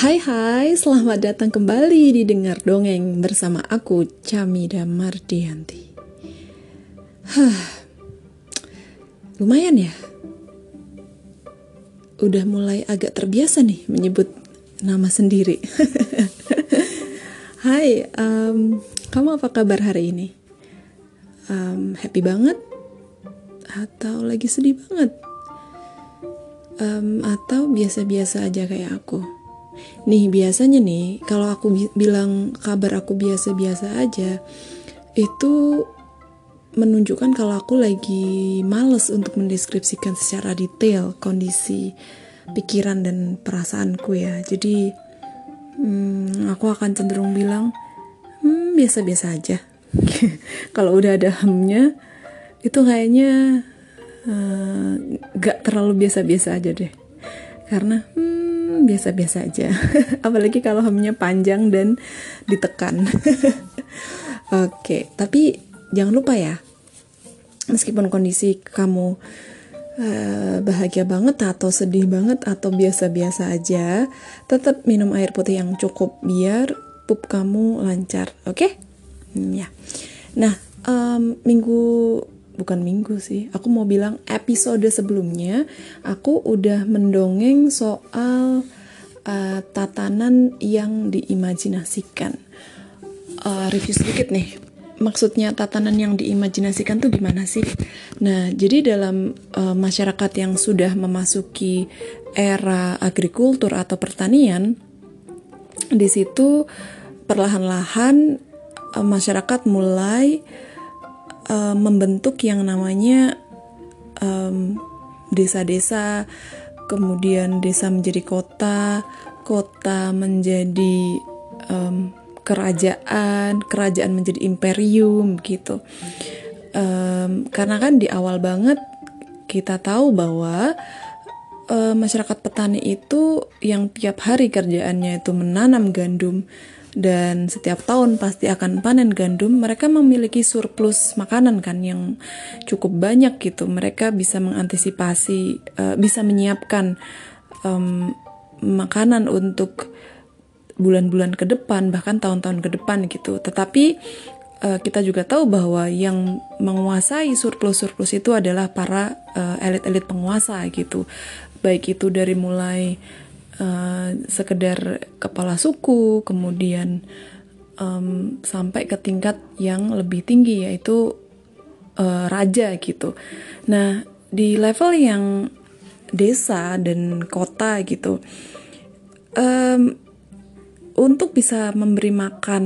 Hai hai, selamat datang kembali di Dengar Dongeng bersama aku, Camida Mardianti. Hah, lumayan ya. Udah mulai agak terbiasa nih menyebut nama sendiri. hai, um, kamu apa kabar hari ini? Um, happy banget? Atau lagi sedih banget? Um, atau biasa-biasa aja kayak aku? Nih biasanya nih kalau aku bi bilang kabar aku biasa-biasa aja itu menunjukkan kalau aku lagi males untuk mendeskripsikan secara detail kondisi pikiran dan perasaanku ya. Jadi hmm, aku akan cenderung bilang hmm, biasa-biasa aja. kalau udah ada hemnya itu kayaknya uh, gak terlalu biasa-biasa aja deh. Karena hmm, biasa-biasa aja. Apalagi kalau hamnya panjang dan ditekan. Oke, okay, tapi jangan lupa ya. Meskipun kondisi kamu uh, bahagia banget atau sedih banget atau biasa-biasa aja, tetap minum air putih yang cukup biar pup kamu lancar, oke? Okay? Hmm, ya. Nah, um, minggu bukan minggu sih. Aku mau bilang episode sebelumnya aku udah mendongeng soal uh, tatanan yang diimajinasikan. Uh, review sedikit nih. Maksudnya tatanan yang diimajinasikan tuh gimana sih? Nah, jadi dalam uh, masyarakat yang sudah memasuki era agrikultur atau pertanian, di situ perlahan-lahan uh, masyarakat mulai membentuk yang namanya desa-desa, kemudian desa menjadi kota, kota menjadi um, kerajaan, kerajaan menjadi imperium gitu. Um, karena kan di awal banget kita tahu bahwa uh, masyarakat petani itu yang tiap hari kerjaannya itu menanam gandum dan setiap tahun pasti akan panen gandum, mereka memiliki surplus makanan kan yang cukup banyak gitu. Mereka bisa mengantisipasi, uh, bisa menyiapkan um, makanan untuk bulan-bulan ke depan, bahkan tahun-tahun ke depan gitu. Tetapi uh, kita juga tahu bahwa yang menguasai surplus-surplus itu adalah para elit-elit uh, penguasa gitu. Baik itu dari mulai uh, sekedar kepala suku, kemudian um, sampai ke tingkat yang lebih tinggi yaitu uh, raja gitu. Nah di level yang desa dan kota gitu, um, untuk bisa memberi makan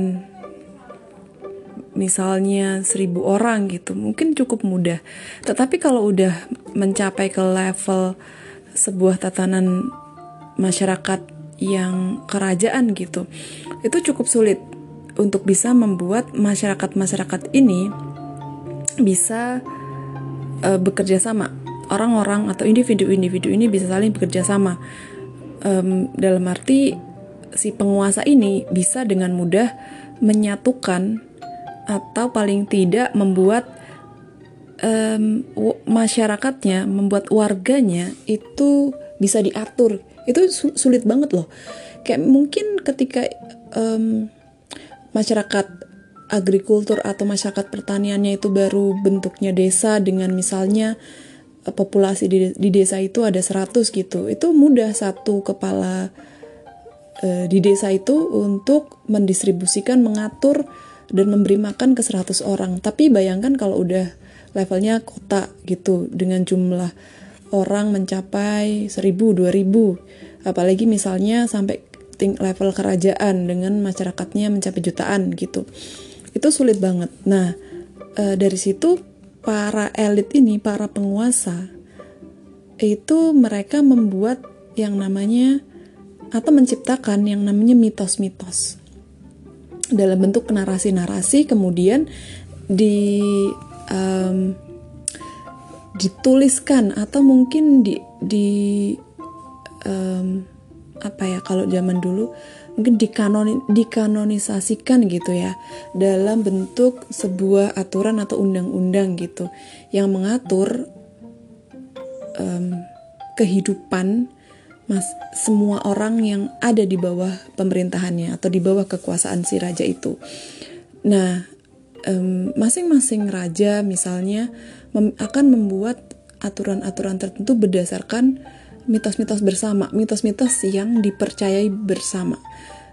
misalnya seribu orang gitu mungkin cukup mudah tetapi kalau udah mencapai ke level sebuah tatanan masyarakat yang kerajaan gitu itu cukup sulit untuk bisa membuat masyarakat-masyarakat ini bisa uh, bekerja sama. Orang-orang atau individu-individu ini bisa saling bekerja sama. Um, dalam arti si penguasa ini bisa dengan mudah menyatukan atau paling tidak membuat um, masyarakatnya, membuat warganya itu bisa diatur itu sulit banget loh. Kayak mungkin ketika um, masyarakat agrikultur atau masyarakat pertaniannya itu baru bentuknya desa dengan misalnya eh, populasi di, di desa itu ada 100 gitu itu mudah satu kepala uh, di desa itu untuk mendistribusikan mengatur dan memberi makan ke 100 orang. Tapi bayangkan kalau udah levelnya kota gitu dengan jumlah orang mencapai 1000 2000 apalagi misalnya sampai level kerajaan dengan masyarakatnya mencapai jutaan gitu. Itu sulit banget. Nah e, dari situ para elit ini para penguasa itu mereka membuat yang namanya atau menciptakan yang namanya mitos-mitos. Dalam bentuk narasi-narasi kemudian di um, dituliskan atau mungkin di di um, apa ya kalau zaman dulu mungkin dikanoni, dikanonisasikan gitu ya dalam bentuk sebuah aturan atau undang-undang gitu yang mengatur um, kehidupan mas semua orang yang ada di bawah pemerintahannya atau di bawah kekuasaan si raja itu. Nah, masing-masing um, raja misalnya mem akan membuat aturan-aturan tertentu berdasarkan mitos-mitos bersama, mitos-mitos yang dipercayai bersama.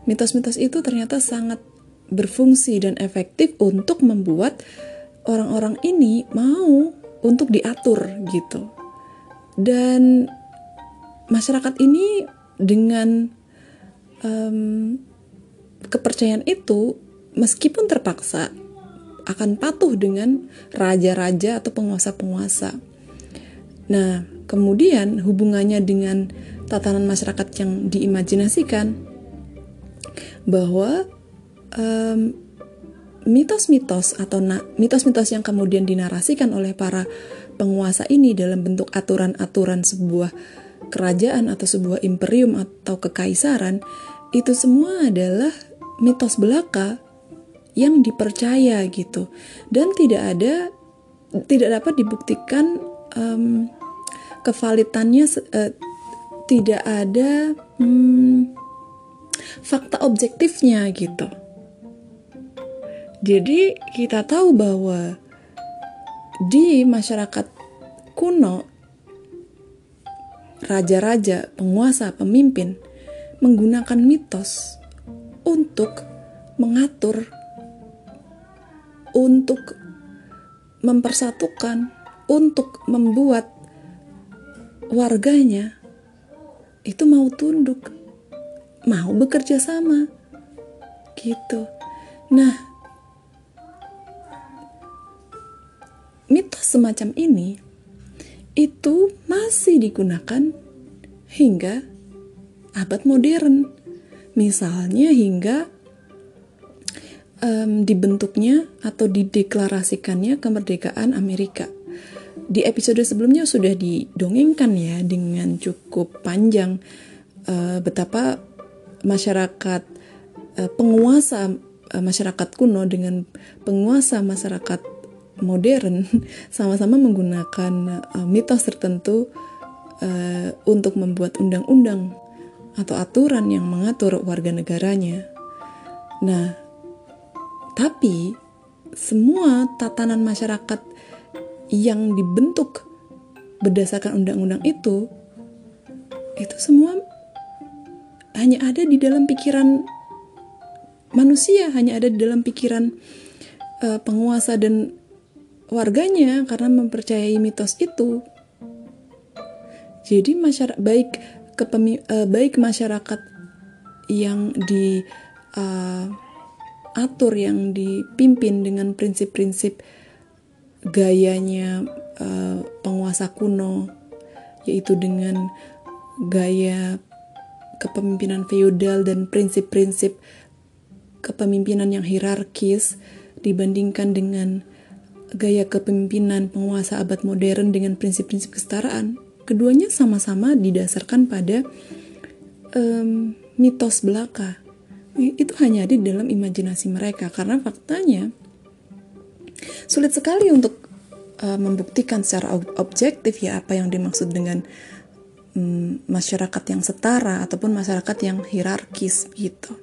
Mitos-mitos itu ternyata sangat berfungsi dan efektif untuk membuat orang-orang ini mau untuk diatur gitu. Dan masyarakat ini dengan um, kepercayaan itu meskipun terpaksa akan patuh dengan raja-raja atau penguasa-penguasa. Nah, kemudian hubungannya dengan tatanan masyarakat yang diimajinasikan bahwa um, mitos-mitos atau mitos-mitos yang kemudian dinarasikan oleh para penguasa ini dalam bentuk aturan-aturan sebuah kerajaan atau sebuah imperium atau kekaisaran itu semua adalah mitos belaka yang dipercaya gitu. Dan tidak ada tidak dapat dibuktikan um, kevalitannya uh, tidak ada um, fakta objektifnya gitu. Jadi kita tahu bahwa di masyarakat kuno raja-raja, penguasa, pemimpin menggunakan mitos untuk mengatur, untuk mempersatukan, untuk membuat warganya itu mau tunduk, mau bekerja sama, gitu. Nah, mitos semacam ini itu masih digunakan hingga abad modern. Misalnya hingga um, dibentuknya atau dideklarasikannya kemerdekaan Amerika. Di episode sebelumnya sudah didongengkan ya dengan cukup panjang uh, betapa masyarakat uh, penguasa uh, masyarakat kuno dengan penguasa masyarakat modern sama-sama menggunakan uh, mitos tertentu uh, untuk membuat undang-undang atau aturan yang mengatur warga negaranya. Nah, tapi semua tatanan masyarakat yang dibentuk berdasarkan undang-undang itu itu semua hanya ada di dalam pikiran manusia, hanya ada di dalam pikiran uh, penguasa dan warganya karena mempercayai mitos itu. Jadi masyarakat baik kepemi, uh, baik masyarakat yang di uh, atur yang dipimpin dengan prinsip-prinsip gayanya uh, penguasa kuno yaitu dengan gaya kepemimpinan feodal dan prinsip-prinsip kepemimpinan yang hierarkis dibandingkan dengan gaya kepemimpinan penguasa abad modern dengan prinsip-prinsip kesetaraan, keduanya sama-sama didasarkan pada um, mitos belaka. Itu hanya ada di dalam imajinasi mereka karena faktanya sulit sekali untuk uh, membuktikan secara ob objektif ya apa yang dimaksud dengan um, masyarakat yang setara ataupun masyarakat yang hierarkis gitu.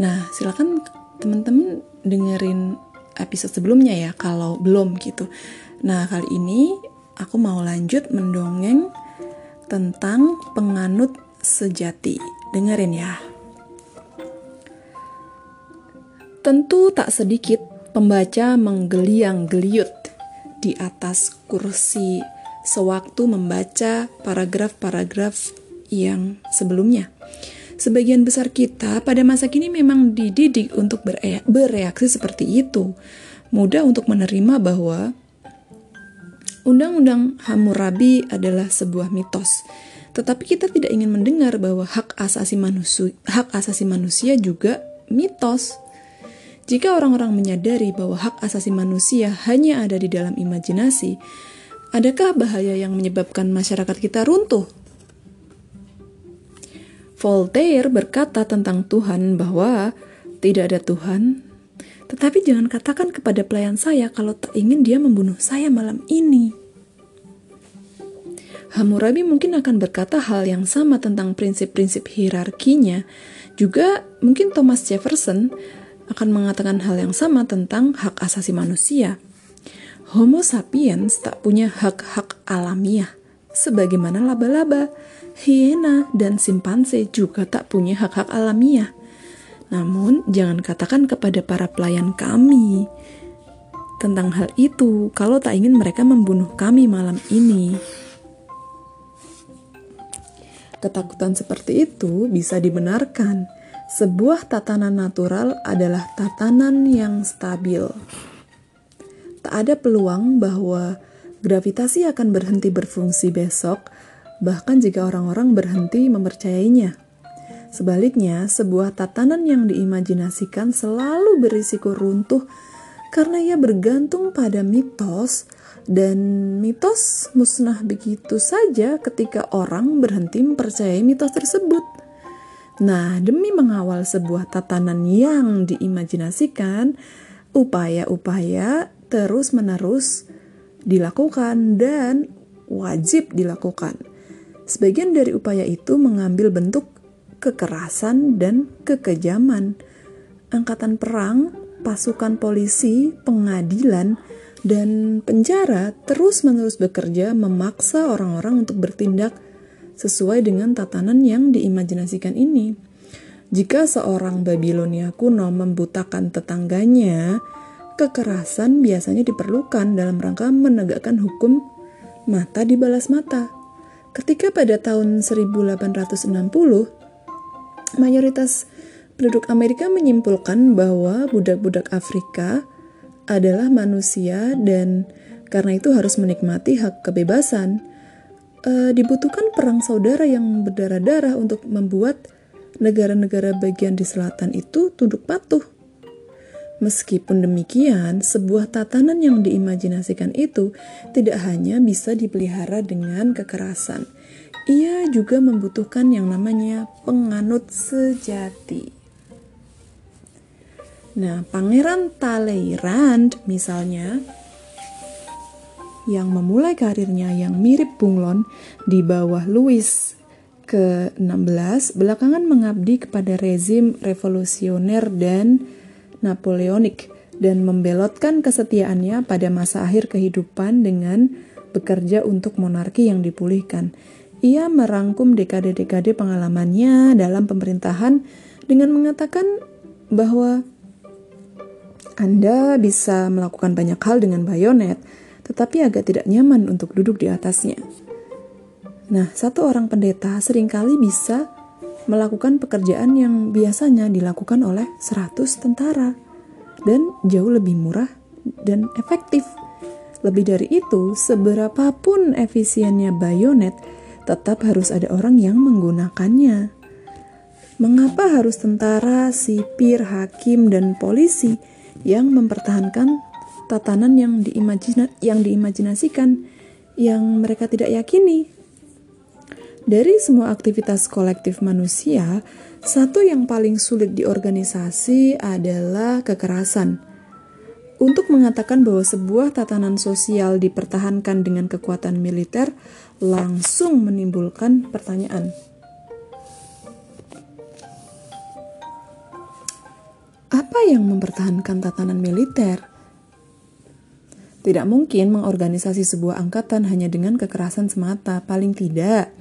Nah, silakan teman-teman dengerin episode sebelumnya ya kalau belum gitu. Nah, kali ini aku mau lanjut mendongeng tentang penganut sejati. Dengerin ya. Tentu tak sedikit pembaca menggeliang-geliut di atas kursi sewaktu membaca paragraf-paragraf yang sebelumnya. Sebagian besar kita pada masa kini memang dididik untuk bereaksi seperti itu. Mudah untuk menerima bahwa Undang-Undang Hammurabi adalah sebuah mitos. Tetapi kita tidak ingin mendengar bahwa hak asasi manusia, hak asasi manusia juga mitos. Jika orang-orang menyadari bahwa hak asasi manusia hanya ada di dalam imajinasi, adakah bahaya yang menyebabkan masyarakat kita runtuh Voltaire berkata tentang Tuhan bahwa tidak ada Tuhan, tetapi jangan katakan kepada pelayan saya kalau tak ingin dia membunuh saya malam ini. Hammurabi mungkin akan berkata hal yang sama tentang prinsip-prinsip hierarkinya. Juga mungkin Thomas Jefferson akan mengatakan hal yang sama tentang hak asasi manusia. Homo sapiens tak punya hak-hak alamiah, sebagaimana laba-laba, hiena, dan simpanse juga tak punya hak-hak alamiah. Namun, jangan katakan kepada para pelayan kami tentang hal itu kalau tak ingin mereka membunuh kami malam ini. Ketakutan seperti itu bisa dibenarkan. Sebuah tatanan natural adalah tatanan yang stabil. Tak ada peluang bahwa gravitasi akan berhenti berfungsi besok, bahkan jika orang-orang berhenti mempercayainya. Sebaliknya, sebuah tatanan yang diimajinasikan selalu berisiko runtuh karena ia bergantung pada mitos dan mitos musnah begitu saja ketika orang berhenti mempercayai mitos tersebut. Nah, demi mengawal sebuah tatanan yang diimajinasikan, upaya-upaya terus-menerus dilakukan dan wajib dilakukan. Sebagian dari upaya itu mengambil bentuk kekerasan, dan kekejaman. Angkatan perang, pasukan polisi, pengadilan, dan penjara terus-menerus bekerja memaksa orang-orang untuk bertindak sesuai dengan tatanan yang diimajinasikan ini. Jika seorang Babilonia kuno membutakan tetangganya, kekerasan biasanya diperlukan dalam rangka menegakkan hukum mata dibalas mata. Ketika pada tahun 1860 mayoritas penduduk Amerika menyimpulkan bahwa budak-budak Afrika adalah manusia dan karena itu harus menikmati hak kebebasan. E, dibutuhkan perang saudara yang berdarah-darah untuk membuat negara-negara bagian di selatan itu tunduk patuh. Meskipun demikian, sebuah tatanan yang diimajinasikan itu tidak hanya bisa dipelihara dengan kekerasan, ia juga membutuhkan yang namanya penganut sejati. Nah, Pangeran Talleyrand misalnya yang memulai karirnya yang mirip Bunglon di bawah Louis ke-16 belakangan mengabdi kepada rezim revolusioner dan Napoleonik dan membelotkan kesetiaannya pada masa akhir kehidupan dengan bekerja untuk monarki yang dipulihkan. Ia merangkum dekade-dekade pengalamannya dalam pemerintahan dengan mengatakan bahwa Anda bisa melakukan banyak hal dengan bayonet, tetapi agak tidak nyaman untuk duduk di atasnya. Nah, satu orang pendeta sering kali bisa melakukan pekerjaan yang biasanya dilakukan oleh 100 tentara dan jauh lebih murah dan efektif. Lebih dari itu, seberapapun efisiennya bayonet, tetap harus ada orang yang menggunakannya. Mengapa harus tentara, sipir, hakim, dan polisi yang mempertahankan tatanan yang, diimajina yang diimajinasikan yang mereka tidak yakini? Dari semua aktivitas kolektif manusia, satu yang paling sulit diorganisasi adalah kekerasan. Untuk mengatakan bahwa sebuah tatanan sosial dipertahankan dengan kekuatan militer langsung menimbulkan pertanyaan. Apa yang mempertahankan tatanan militer? Tidak mungkin mengorganisasi sebuah angkatan hanya dengan kekerasan semata, paling tidak.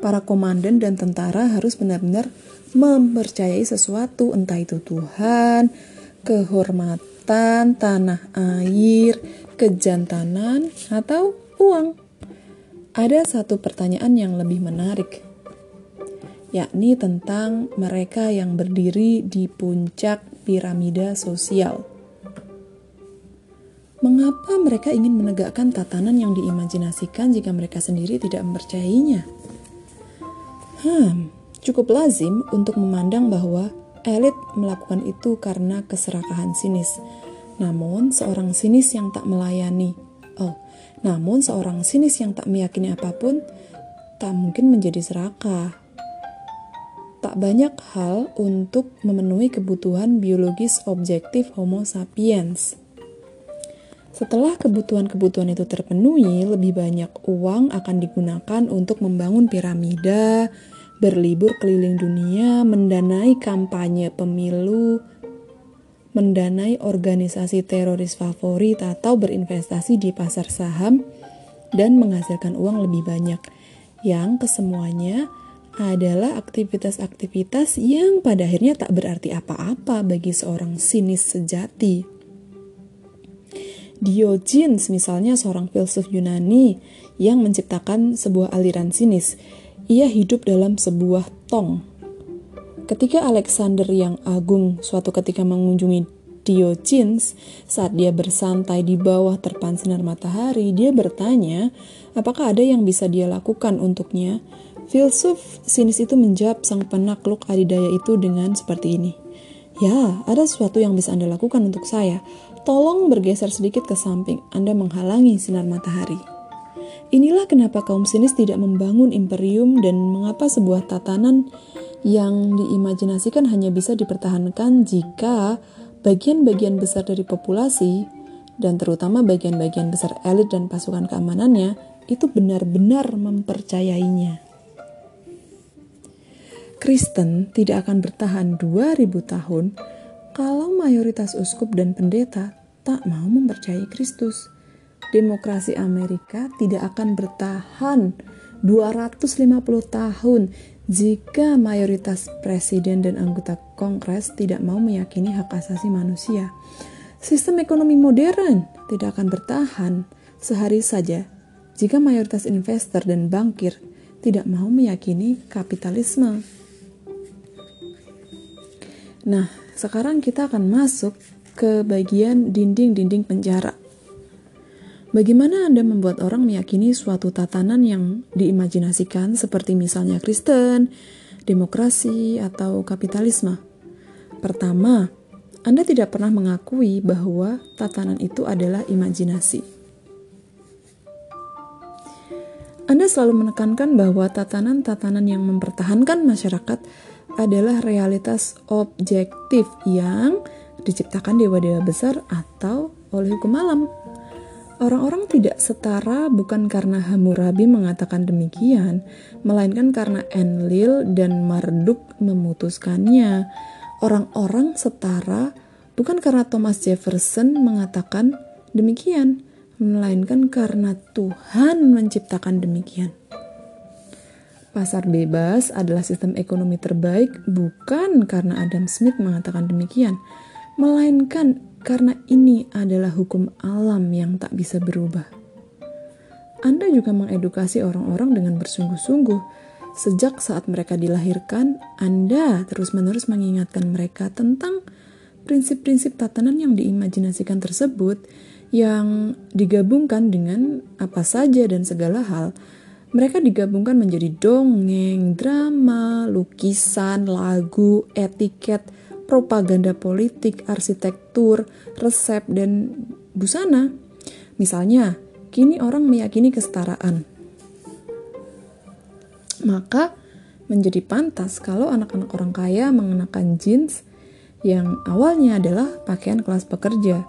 Para komandan dan tentara harus benar-benar mempercayai sesuatu, entah itu Tuhan, kehormatan, tanah air, kejantanan, atau uang. Ada satu pertanyaan yang lebih menarik, yakni tentang mereka yang berdiri di puncak piramida sosial. Mengapa mereka ingin menegakkan tatanan yang diimajinasikan jika mereka sendiri tidak mempercayainya? Hmm, cukup lazim untuk memandang bahwa elit melakukan itu karena keserakahan sinis. Namun, seorang sinis yang tak melayani, oh, namun seorang sinis yang tak meyakini apa pun tak mungkin menjadi serakah. Tak banyak hal untuk memenuhi kebutuhan biologis objektif Homo sapiens. Setelah kebutuhan-kebutuhan itu terpenuhi, lebih banyak uang akan digunakan untuk membangun piramida, berlibur keliling dunia, mendanai kampanye pemilu, mendanai organisasi teroris favorit atau berinvestasi di pasar saham dan menghasilkan uang lebih banyak. Yang kesemuanya adalah aktivitas-aktivitas yang pada akhirnya tak berarti apa-apa bagi seorang sinis sejati. Diogenes misalnya seorang filsuf Yunani yang menciptakan sebuah aliran sinis. Ia hidup dalam sebuah tong Ketika Alexander yang agung suatu ketika mengunjungi Diogenes saat dia bersantai di bawah terpan sinar matahari, dia bertanya, apakah ada yang bisa dia lakukan untuknya? Filsuf sinis itu menjawab sang penakluk adidaya itu dengan seperti ini. Ya, ada sesuatu yang bisa Anda lakukan untuk saya. Tolong bergeser sedikit ke samping, Anda menghalangi sinar matahari. Inilah kenapa kaum sinis tidak membangun imperium dan mengapa sebuah tatanan yang diimajinasikan hanya bisa dipertahankan jika bagian-bagian besar dari populasi dan terutama bagian-bagian besar elit dan pasukan keamanannya itu benar-benar mempercayainya. Kristen tidak akan bertahan 2000 tahun kalau mayoritas uskup dan pendeta tak mau mempercayai Kristus. Demokrasi Amerika tidak akan bertahan 250 tahun jika mayoritas presiden dan anggota Kongres tidak mau meyakini hak asasi manusia. Sistem ekonomi modern tidak akan bertahan sehari saja jika mayoritas investor dan bankir tidak mau meyakini kapitalisme. Nah, sekarang kita akan masuk ke bagian dinding-dinding penjara. Bagaimana Anda membuat orang meyakini suatu tatanan yang diimajinasikan seperti misalnya Kristen, demokrasi, atau kapitalisme? Pertama, Anda tidak pernah mengakui bahwa tatanan itu adalah imajinasi. Anda selalu menekankan bahwa tatanan-tatanan yang mempertahankan masyarakat adalah realitas objektif yang diciptakan dewa-dewa besar atau oleh hukum alam. Orang-orang tidak setara bukan karena Hammurabi mengatakan demikian, melainkan karena Enlil dan Marduk memutuskannya. Orang-orang setara bukan karena Thomas Jefferson mengatakan demikian, melainkan karena Tuhan menciptakan demikian. Pasar bebas adalah sistem ekonomi terbaik bukan karena Adam Smith mengatakan demikian, melainkan karena ini adalah hukum alam yang tak bisa berubah. Anda juga mengedukasi orang-orang dengan bersungguh-sungguh. Sejak saat mereka dilahirkan, Anda terus-menerus mengingatkan mereka tentang prinsip-prinsip tatanan yang diimajinasikan tersebut yang digabungkan dengan apa saja dan segala hal. Mereka digabungkan menjadi dongeng, drama, lukisan, lagu, etiket, propaganda politik, arsitektur, resep, dan busana. Misalnya, kini orang meyakini kesetaraan. Maka menjadi pantas kalau anak-anak orang kaya mengenakan jeans yang awalnya adalah pakaian kelas pekerja.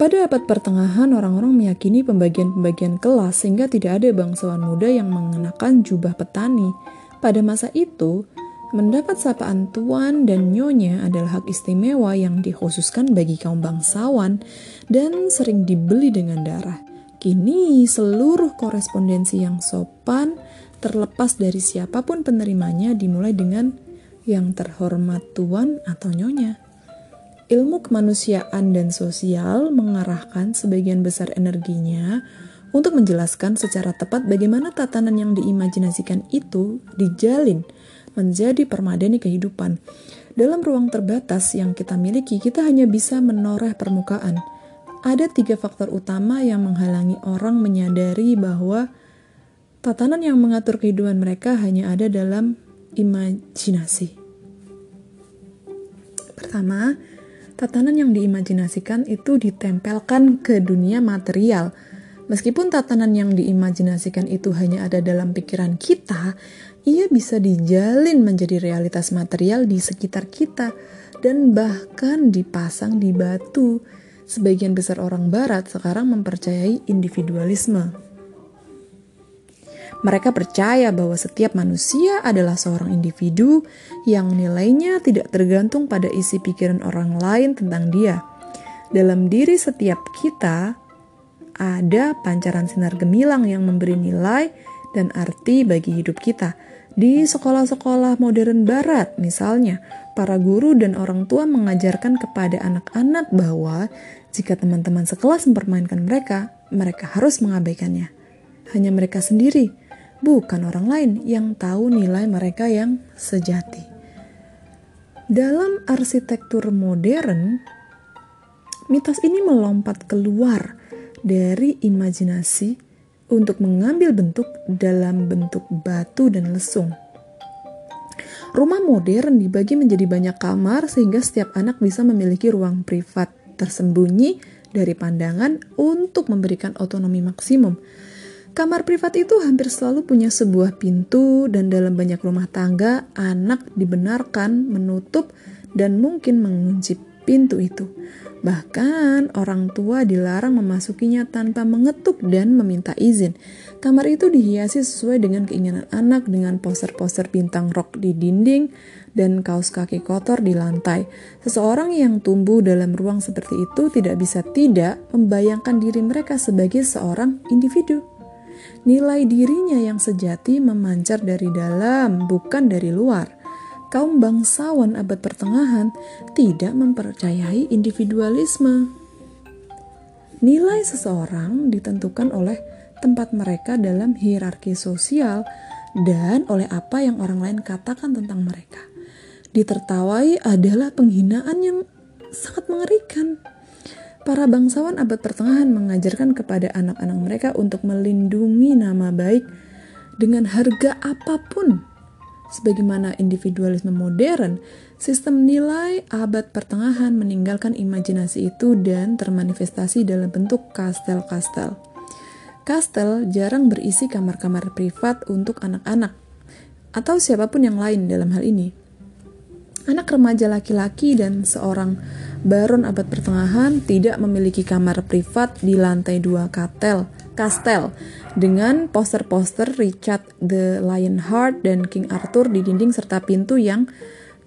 Pada abad pertengahan, orang-orang meyakini pembagian-pembagian kelas sehingga tidak ada bangsawan muda yang mengenakan jubah petani. Pada masa itu, Mendapat sapaan tuan dan nyonya adalah hak istimewa yang dikhususkan bagi kaum bangsawan dan sering dibeli dengan darah. Kini seluruh korespondensi yang sopan terlepas dari siapa pun penerimanya dimulai dengan yang terhormat tuan atau nyonya. Ilmu kemanusiaan dan sosial mengarahkan sebagian besar energinya untuk menjelaskan secara tepat bagaimana tatanan yang diimajinasikan itu dijalin menjadi permadani kehidupan. Dalam ruang terbatas yang kita miliki, kita hanya bisa menoreh permukaan. Ada tiga faktor utama yang menghalangi orang menyadari bahwa tatanan yang mengatur kehidupan mereka hanya ada dalam imajinasi. Pertama, tatanan yang diimajinasikan itu ditempelkan ke dunia material. Meskipun tatanan yang diimajinasikan itu hanya ada dalam pikiran kita, ia bisa dijalin menjadi realitas material di sekitar kita dan bahkan dipasang di batu sebagian besar orang barat sekarang mempercayai individualisme. Mereka percaya bahwa setiap manusia adalah seorang individu yang nilainya tidak tergantung pada isi pikiran orang lain tentang dia. Dalam diri setiap kita ada pancaran sinar gemilang yang memberi nilai dan arti bagi hidup kita. Di sekolah-sekolah modern barat misalnya, para guru dan orang tua mengajarkan kepada anak-anak bahwa jika teman-teman sekelas mempermainkan mereka, mereka harus mengabaikannya. Hanya mereka sendiri bukan orang lain yang tahu nilai mereka yang sejati. Dalam arsitektur modern, mitos ini melompat keluar dari imajinasi untuk mengambil bentuk dalam bentuk batu dan lesung. Rumah modern dibagi menjadi banyak kamar sehingga setiap anak bisa memiliki ruang privat tersembunyi dari pandangan untuk memberikan otonomi maksimum Kamar privat itu hampir selalu punya sebuah pintu dan dalam banyak rumah tangga anak dibenarkan menutup dan mungkin mengunci pintu itu. Bahkan orang tua dilarang memasukinya tanpa mengetuk dan meminta izin. Kamar itu dihiasi sesuai dengan keinginan anak dengan poster-poster bintang rock di dinding dan kaos kaki kotor di lantai. Seseorang yang tumbuh dalam ruang seperti itu tidak bisa tidak membayangkan diri mereka sebagai seorang individu. Nilai dirinya yang sejati memancar dari dalam, bukan dari luar. Kaum bangsawan abad pertengahan tidak mempercayai individualisme. Nilai seseorang ditentukan oleh tempat mereka dalam hierarki sosial dan oleh apa yang orang lain katakan tentang mereka. Ditertawai adalah penghinaan yang sangat mengerikan. Para bangsawan abad pertengahan mengajarkan kepada anak-anak mereka untuk melindungi nama baik dengan harga apa pun. Sebagaimana individualisme modern, sistem nilai abad pertengahan meninggalkan imajinasi itu dan termanifestasi dalam bentuk kastel-kastel. Kastel jarang berisi kamar-kamar privat untuk anak-anak atau siapa pun yang lain dalam hal ini. Anak remaja laki-laki dan seorang baron abad pertengahan tidak memiliki kamar privat di lantai dua kastel, kastel dengan poster-poster Richard the Lionheart dan King Arthur di dinding serta pintu yang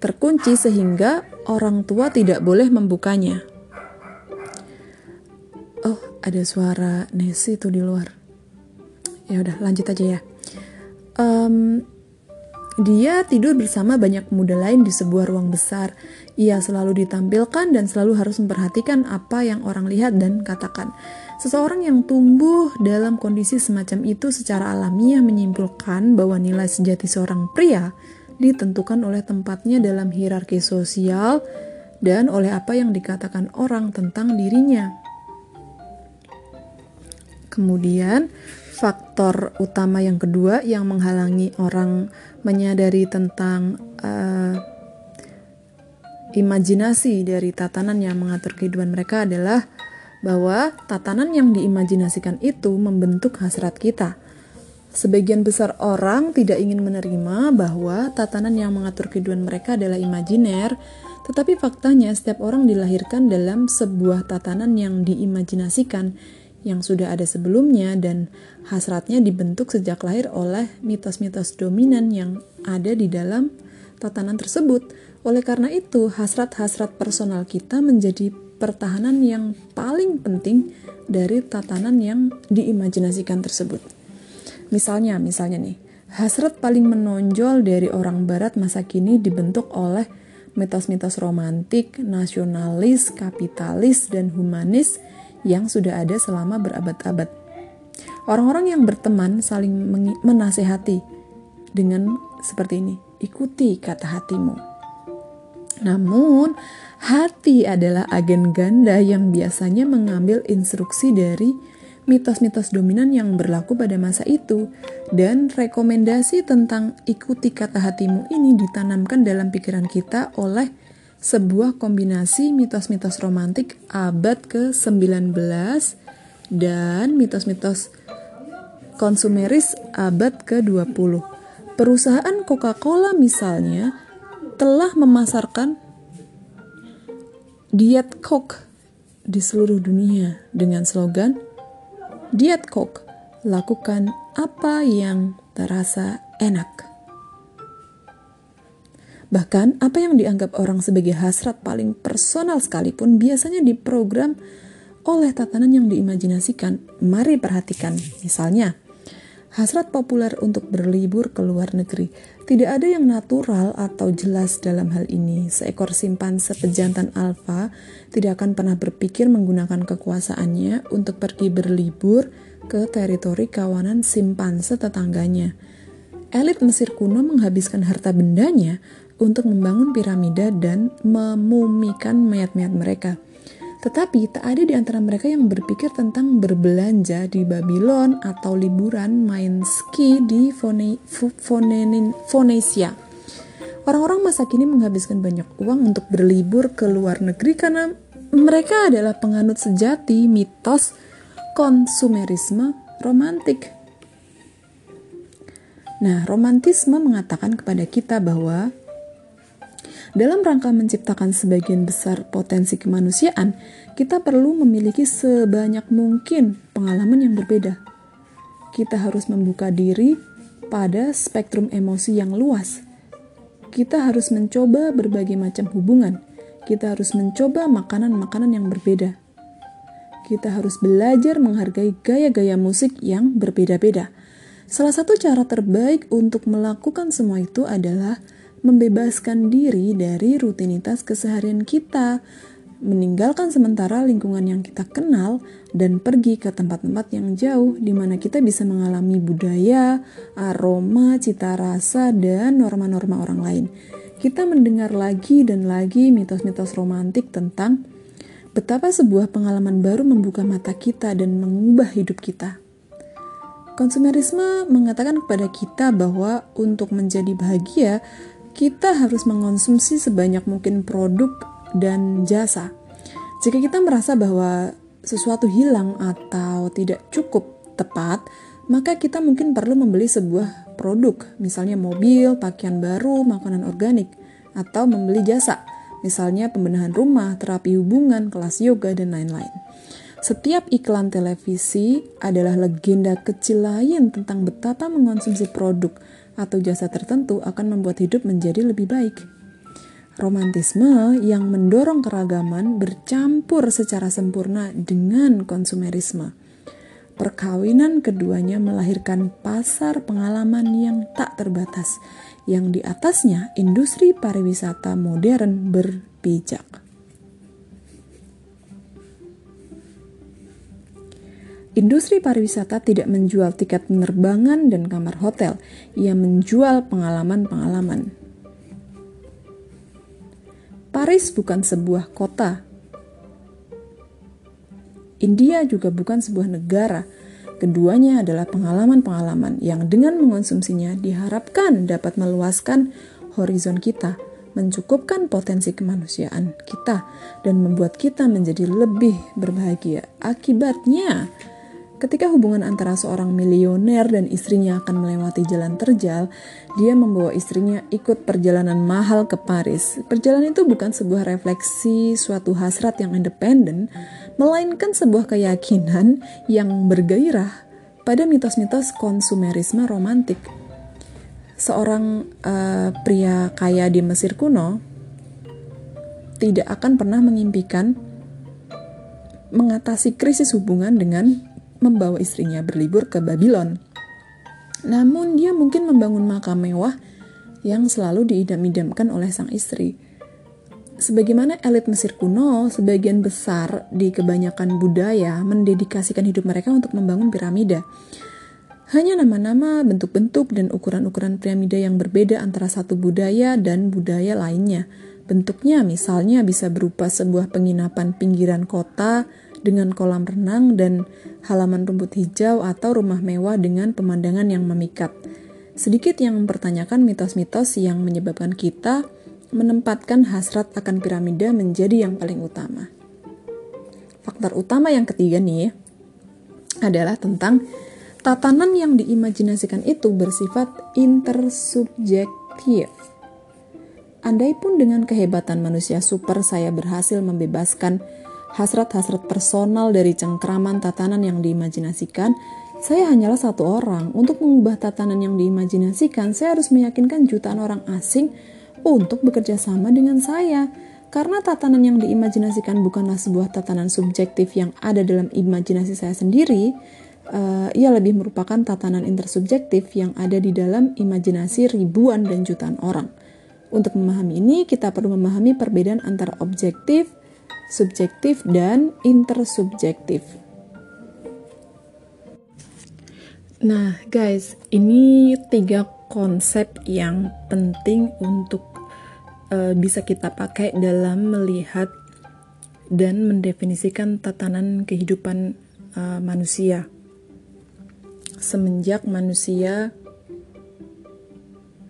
terkunci sehingga orang tua tidak boleh membukanya. Oh, ada suara Nessie tuh di luar. Ya udah, lanjut aja ya. Um, dia tidur bersama banyak pemuda lain di sebuah ruang besar. Ia selalu ditampilkan dan selalu harus memperhatikan apa yang orang lihat dan katakan. Seseorang yang tumbuh dalam kondisi semacam itu secara alamiah menyimpulkan bahwa nilai sejati seorang pria ditentukan oleh tempatnya dalam hierarki sosial dan oleh apa yang dikatakan orang tentang dirinya. Kemudian, faktor utama yang kedua yang menghalangi orang menyadari tentang uh, imajinasi dari tatanan yang mengatur kehidupan mereka adalah bahwa tatanan yang diimajinasikan itu membentuk hasrat kita. Sebagian besar orang tidak ingin menerima bahwa tatanan yang mengatur kehidupan mereka adalah imajiner, tetapi faktanya setiap orang dilahirkan dalam sebuah tatanan yang diimajinasikan yang sudah ada sebelumnya dan hasratnya dibentuk sejak lahir oleh mitos-mitos dominan yang ada di dalam tatanan tersebut. Oleh karena itu, hasrat-hasrat personal kita menjadi pertahanan yang paling penting dari tatanan yang diimajinasikan tersebut. Misalnya, misalnya nih, hasrat paling menonjol dari orang barat masa kini dibentuk oleh mitos-mitos romantik, nasionalis, kapitalis, dan humanis yang sudah ada selama berabad-abad. Orang-orang yang berteman saling menasehati dengan seperti ini, ikuti kata hatimu. Namun, hati adalah agen ganda yang biasanya mengambil instruksi dari mitos-mitos dominan yang berlaku pada masa itu, dan rekomendasi tentang ikuti kata hatimu ini ditanamkan dalam pikiran kita oleh sebuah kombinasi mitos-mitos romantik abad ke-19 dan mitos-mitos konsumeris abad ke-20. Perusahaan Coca-Cola misalnya telah memasarkan diet Coke di seluruh dunia dengan slogan Diet Coke, lakukan apa yang terasa enak. Bahkan apa yang dianggap orang sebagai hasrat paling personal sekalipun biasanya diprogram oleh tatanan yang diimajinasikan. Mari perhatikan, misalnya, hasrat populer untuk berlibur ke luar negeri. Tidak ada yang natural atau jelas dalam hal ini. Seekor simpanse pejantan alfa tidak akan pernah berpikir menggunakan kekuasaannya untuk pergi berlibur ke teritori kawanan simpanse tetangganya. Elit Mesir kuno menghabiskan harta bendanya untuk membangun piramida dan memumikan mayat-mayat mereka. Tetapi tak ada di antara mereka yang berpikir tentang berbelanja di Babylon atau liburan main ski di Phoenicia. Orang-orang masa kini menghabiskan banyak uang untuk berlibur ke luar negeri karena mereka adalah penganut sejati mitos konsumerisme romantik. Nah, romantisme mengatakan kepada kita bahwa dalam rangka menciptakan sebagian besar potensi kemanusiaan, kita perlu memiliki sebanyak mungkin pengalaman yang berbeda. Kita harus membuka diri pada spektrum emosi yang luas. Kita harus mencoba berbagai macam hubungan. Kita harus mencoba makanan-makanan yang berbeda. Kita harus belajar menghargai gaya-gaya musik yang berbeda-beda. Salah satu cara terbaik untuk melakukan semua itu adalah membebaskan diri dari rutinitas keseharian kita, meninggalkan sementara lingkungan yang kita kenal, dan pergi ke tempat-tempat yang jauh di mana kita bisa mengalami budaya, aroma, cita rasa, dan norma-norma orang lain. Kita mendengar lagi dan lagi mitos-mitos romantik tentang betapa sebuah pengalaman baru membuka mata kita dan mengubah hidup kita. Konsumerisme mengatakan kepada kita bahwa untuk menjadi bahagia, kita harus mengonsumsi sebanyak mungkin produk dan jasa. Jika kita merasa bahwa sesuatu hilang atau tidak cukup tepat, maka kita mungkin perlu membeli sebuah produk, misalnya mobil, pakaian baru, makanan organik, atau membeli jasa, misalnya pembenahan rumah, terapi hubungan, kelas yoga, dan lain-lain. Setiap iklan televisi adalah legenda kecil lain tentang betapa mengonsumsi produk atau jasa tertentu akan membuat hidup menjadi lebih baik. Romantisme yang mendorong keragaman bercampur secara sempurna dengan konsumerisme. Perkawinan keduanya melahirkan pasar pengalaman yang tak terbatas, yang di atasnya industri pariwisata modern berpijak. Industri pariwisata tidak menjual tiket penerbangan dan kamar hotel, ia menjual pengalaman-pengalaman. Paris bukan sebuah kota. India juga bukan sebuah negara. Keduanya adalah pengalaman-pengalaman yang dengan mengonsumsinya diharapkan dapat meluaskan horizon kita, mencukupkan potensi kemanusiaan kita, dan membuat kita menjadi lebih berbahagia. Akibatnya, Ketika hubungan antara seorang milioner dan istrinya akan melewati jalan terjal, dia membawa istrinya ikut perjalanan mahal ke Paris. Perjalanan itu bukan sebuah refleksi suatu hasrat yang independen, melainkan sebuah keyakinan yang bergairah pada mitos-mitos konsumerisme romantik. Seorang uh, pria kaya di Mesir kuno tidak akan pernah mengimpikan mengatasi krisis hubungan dengan membawa istrinya berlibur ke Babylon. Namun dia mungkin membangun makam mewah yang selalu diidam-idamkan oleh sang istri. Sebagaimana elit Mesir kuno, sebagian besar di kebanyakan budaya mendedikasikan hidup mereka untuk membangun piramida. Hanya nama-nama, bentuk-bentuk, dan ukuran-ukuran piramida yang berbeda antara satu budaya dan budaya lainnya. Bentuknya misalnya bisa berupa sebuah penginapan pinggiran kota dengan kolam renang dan halaman rumput hijau atau rumah mewah dengan pemandangan yang memikat. Sedikit yang mempertanyakan mitos-mitos yang menyebabkan kita menempatkan hasrat akan piramida menjadi yang paling utama. Faktor utama yang ketiga nih adalah tentang tatanan yang diimajinasikan itu bersifat intersubjektif. Andai pun dengan kehebatan manusia super saya berhasil membebaskan hasrat-hasrat personal dari cengkraman tatanan yang diimajinasikan, saya hanyalah satu orang. Untuk mengubah tatanan yang diimajinasikan, saya harus meyakinkan jutaan orang asing untuk bekerja sama dengan saya. Karena tatanan yang diimajinasikan bukanlah sebuah tatanan subjektif yang ada dalam imajinasi saya sendiri, uh, ia lebih merupakan tatanan intersubjektif yang ada di dalam imajinasi ribuan dan jutaan orang. Untuk memahami ini, kita perlu memahami perbedaan antara objektif, subjektif, dan intersubjektif. Nah, guys, ini tiga konsep yang penting untuk uh, bisa kita pakai dalam melihat dan mendefinisikan tatanan kehidupan uh, manusia. Semenjak manusia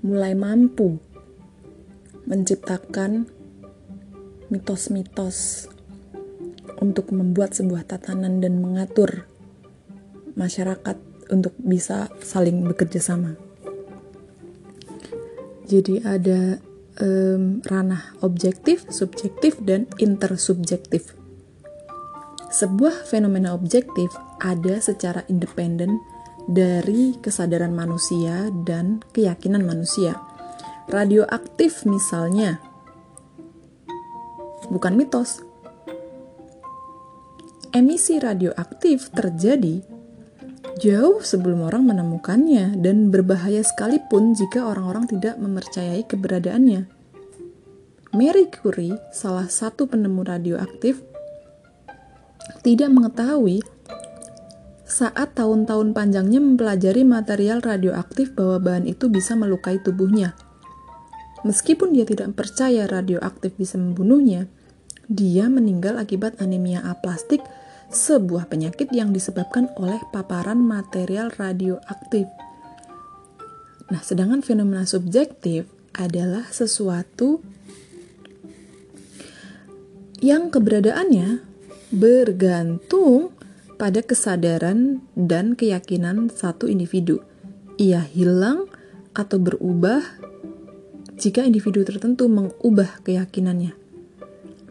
mulai mampu menciptakan mitos-mitos untuk membuat sebuah tatanan dan mengatur masyarakat untuk bisa saling bekerja sama. Jadi ada um, ranah objektif, subjektif, dan intersubjektif. Sebuah fenomena objektif ada secara independen dari kesadaran manusia dan keyakinan manusia radioaktif misalnya. Bukan mitos. Emisi radioaktif terjadi jauh sebelum orang menemukannya dan berbahaya sekalipun jika orang-orang tidak mempercayai keberadaannya. Mary Curie, salah satu penemu radioaktif, tidak mengetahui saat tahun-tahun panjangnya mempelajari material radioaktif bahwa bahan itu bisa melukai tubuhnya. Meskipun dia tidak percaya radioaktif bisa membunuhnya, dia meninggal akibat anemia aplastik, sebuah penyakit yang disebabkan oleh paparan material radioaktif. Nah, sedangkan fenomena subjektif adalah sesuatu yang keberadaannya bergantung pada kesadaran dan keyakinan satu individu. Ia hilang atau berubah jika individu tertentu mengubah keyakinannya.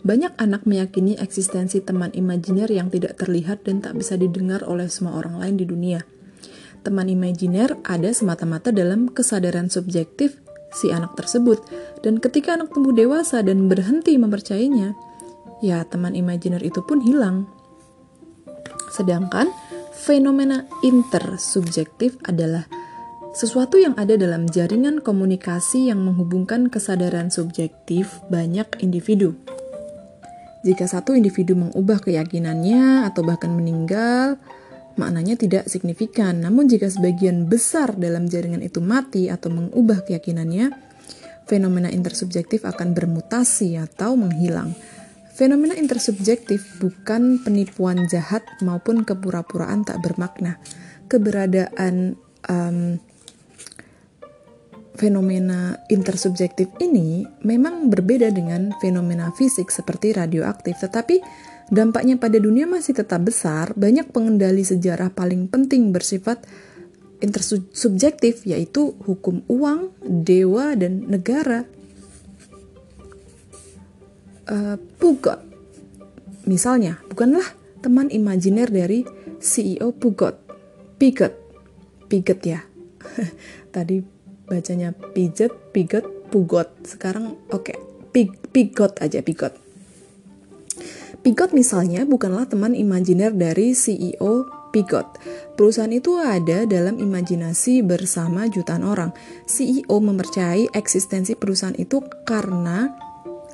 Banyak anak meyakini eksistensi teman imajiner yang tidak terlihat dan tak bisa didengar oleh semua orang lain di dunia. Teman imajiner ada semata-mata dalam kesadaran subjektif si anak tersebut, dan ketika anak tumbuh dewasa dan berhenti mempercayainya, ya teman imajiner itu pun hilang. Sedangkan fenomena intersubjektif adalah sesuatu yang ada dalam jaringan komunikasi yang menghubungkan kesadaran subjektif banyak individu. Jika satu individu mengubah keyakinannya atau bahkan meninggal, maknanya tidak signifikan. Namun jika sebagian besar dalam jaringan itu mati atau mengubah keyakinannya, fenomena intersubjektif akan bermutasi atau menghilang. Fenomena intersubjektif bukan penipuan jahat maupun kepura-puraan tak bermakna. Keberadaan um, fenomena intersubjektif ini memang berbeda dengan fenomena fisik seperti radioaktif, tetapi dampaknya pada dunia masih tetap besar. Banyak pengendali sejarah paling penting bersifat intersubjektif, yaitu hukum uang, dewa, dan negara. Uh, Pugot, misalnya, bukanlah teman imajiner dari CEO Pugot, Pigot, Pigot ya. Tadi bacanya pijet, piget, pugot. Sekarang oke, okay, pig, pigot aja pigot. Pigot misalnya bukanlah teman imajiner dari CEO Pigot. Perusahaan itu ada dalam imajinasi bersama jutaan orang. CEO mempercayai eksistensi perusahaan itu karena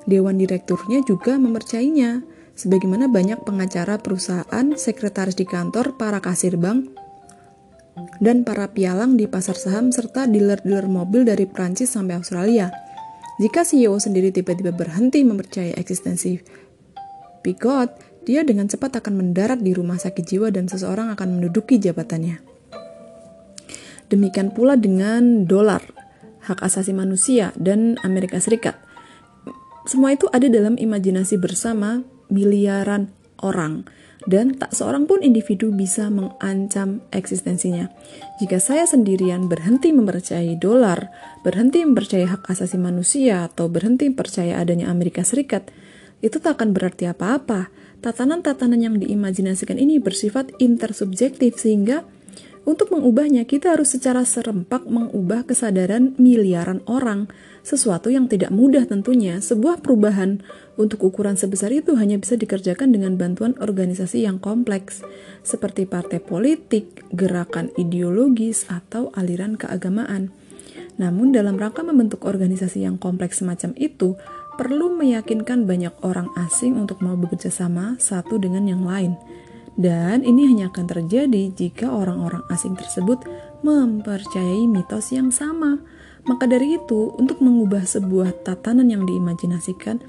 dewan direkturnya juga mempercayainya. Sebagaimana banyak pengacara perusahaan, sekretaris di kantor, para kasir bank, dan para pialang di pasar saham serta dealer-dealer mobil dari Prancis sampai Australia. Jika CEO sendiri tiba-tiba berhenti mempercayai eksistensi Pigot, dia dengan cepat akan mendarat di rumah sakit jiwa dan seseorang akan menduduki jabatannya. Demikian pula dengan dolar, hak asasi manusia, dan Amerika Serikat. Semua itu ada dalam imajinasi bersama miliaran orang dan tak seorang pun individu bisa mengancam eksistensinya. Jika saya sendirian berhenti mempercayai dolar, berhenti mempercayai hak asasi manusia, atau berhenti percaya adanya Amerika Serikat, itu tak akan berarti apa-apa. tatanan-tatanan yang diimajinasikan ini bersifat intersubjektif sehingga untuk mengubahnya kita harus secara serempak mengubah kesadaran miliaran orang, sesuatu yang tidak mudah tentunya. Sebuah perubahan untuk ukuran sebesar itu hanya bisa dikerjakan dengan bantuan organisasi yang kompleks, seperti partai politik, gerakan ideologis, atau aliran keagamaan. Namun dalam rangka membentuk organisasi yang kompleks semacam itu, perlu meyakinkan banyak orang asing untuk mau bekerja sama satu dengan yang lain. Dan ini hanya akan terjadi jika orang-orang asing tersebut mempercayai mitos yang sama. Maka dari itu, untuk mengubah sebuah tatanan yang diimajinasikan,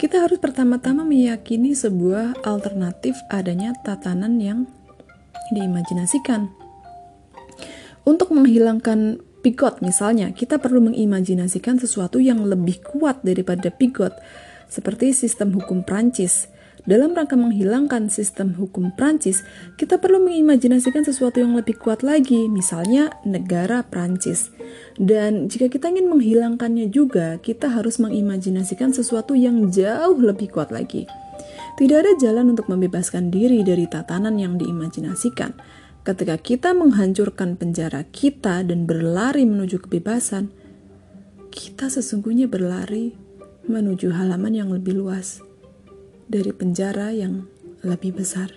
kita harus pertama-tama meyakini sebuah alternatif adanya tatanan yang diimajinasikan. Untuk menghilangkan Pigot misalnya, kita perlu mengimajinasikan sesuatu yang lebih kuat daripada Pigot, seperti sistem hukum Prancis. Dalam rangka menghilangkan sistem hukum Prancis, kita perlu mengimajinasikan sesuatu yang lebih kuat lagi, misalnya negara Prancis. Dan jika kita ingin menghilangkannya juga, kita harus mengimajinasikan sesuatu yang jauh lebih kuat lagi. Tidak ada jalan untuk membebaskan diri dari tatanan yang diimajinasikan Ketika kita menghancurkan penjara kita dan berlari menuju kebebasan, kita sesungguhnya berlari menuju halaman yang lebih luas dari penjara yang lebih besar.